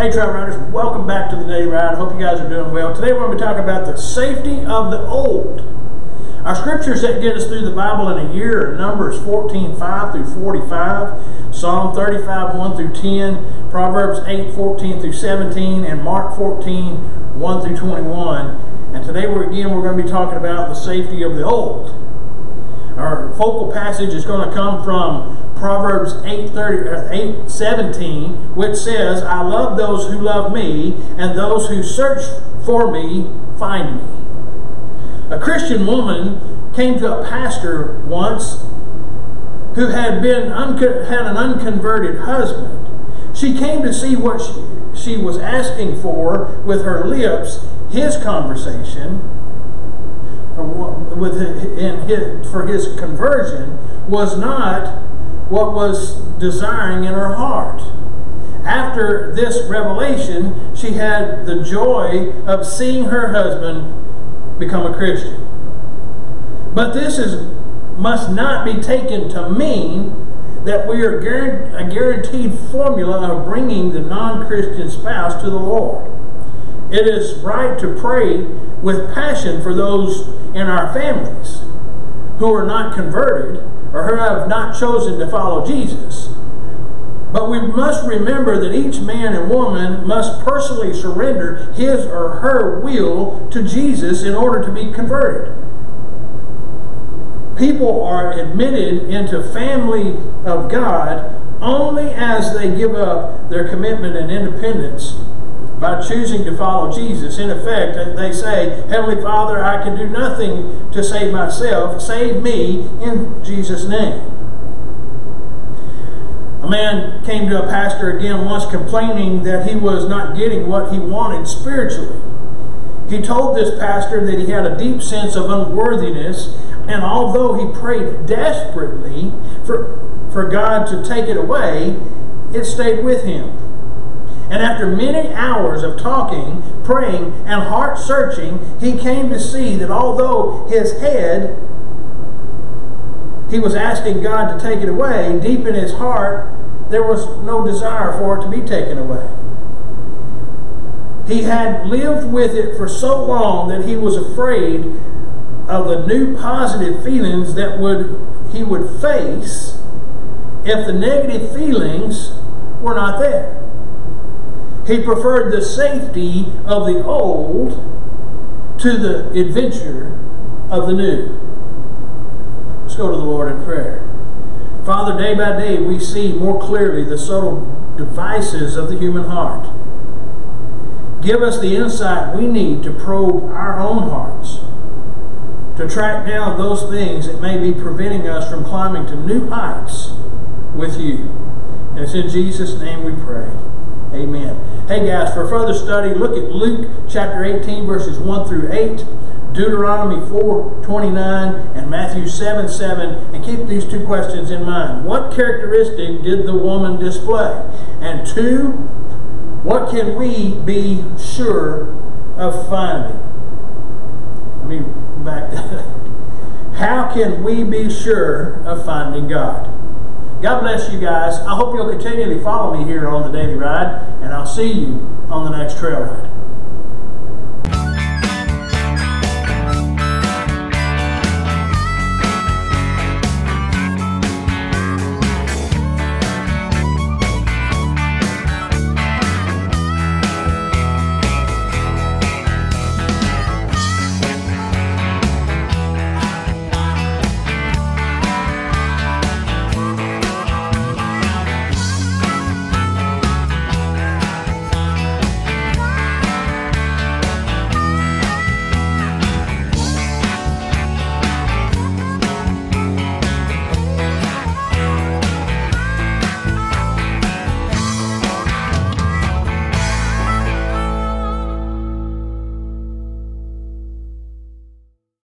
Hey, Trail Riders, welcome back to the Daily Ride. I hope you guys are doing well. Today we're going to be talking about the safety of the old. Our scriptures that get us through the Bible in a year are Numbers 14, 5 through 45, Psalm 35, 1 through 10, Proverbs 8, 14 through 17, and Mark 14, 1 through 21. And today we're again we're going to be talking about the safety of the old. Our focal passage is going to come from Proverbs 8, 30, uh, 8 17, which says, I love those who love me, and those who search for me find me. A Christian woman came to a pastor once who had been had an unconverted husband. She came to see what she, she was asking for with her lips, his conversation, uh, with in his, for his conversion was not what was desiring in her heart. After this revelation, she had the joy of seeing her husband become a Christian. But this is must not be taken to mean that we are a guaranteed formula of bringing the non-Christian spouse to the Lord. It is right to pray with passion for those in our families who are not converted or who have not chosen to follow Jesus. But we must remember that each man and woman must personally surrender his or her will to Jesus in order to be converted. People are admitted into family of God only as they give up their commitment and independence by choosing to follow Jesus. In effect, they say, Heavenly Father, I can do nothing to save myself. Save me in Jesus' name. A man came to a pastor again once complaining that he was not getting what he wanted spiritually. He told this pastor that he had a deep sense of unworthiness, and although he prayed desperately for, for God to take it away, it stayed with him. And after many hours of talking, praying, and heart searching, he came to see that although his head, he was asking God to take it away, deep in his heart, there was no desire for it to be taken away. He had lived with it for so long that he was afraid of the new positive feelings that would he would face if the negative feelings were not there. He preferred the safety of the old to the adventure of the new. Let's go to the Lord in prayer. Father, day by day we see more clearly the subtle devices of the human heart. Give us the insight we need to probe our own hearts, to track down those things that may be preventing us from climbing to new heights with you. And it's in Jesus' name we pray. Amen. Hey guys, for further study, look at Luke chapter 18, verses 1 through 8, Deuteronomy 4, 29, and Matthew 7, 7, and keep these two questions in mind. What characteristic did the woman display? And two, what can we be sure of finding? Let me back that How can we be sure of finding God? God bless you guys. I hope you'll continually follow me here on the Daily Ride, and I'll see you on the next trail ride.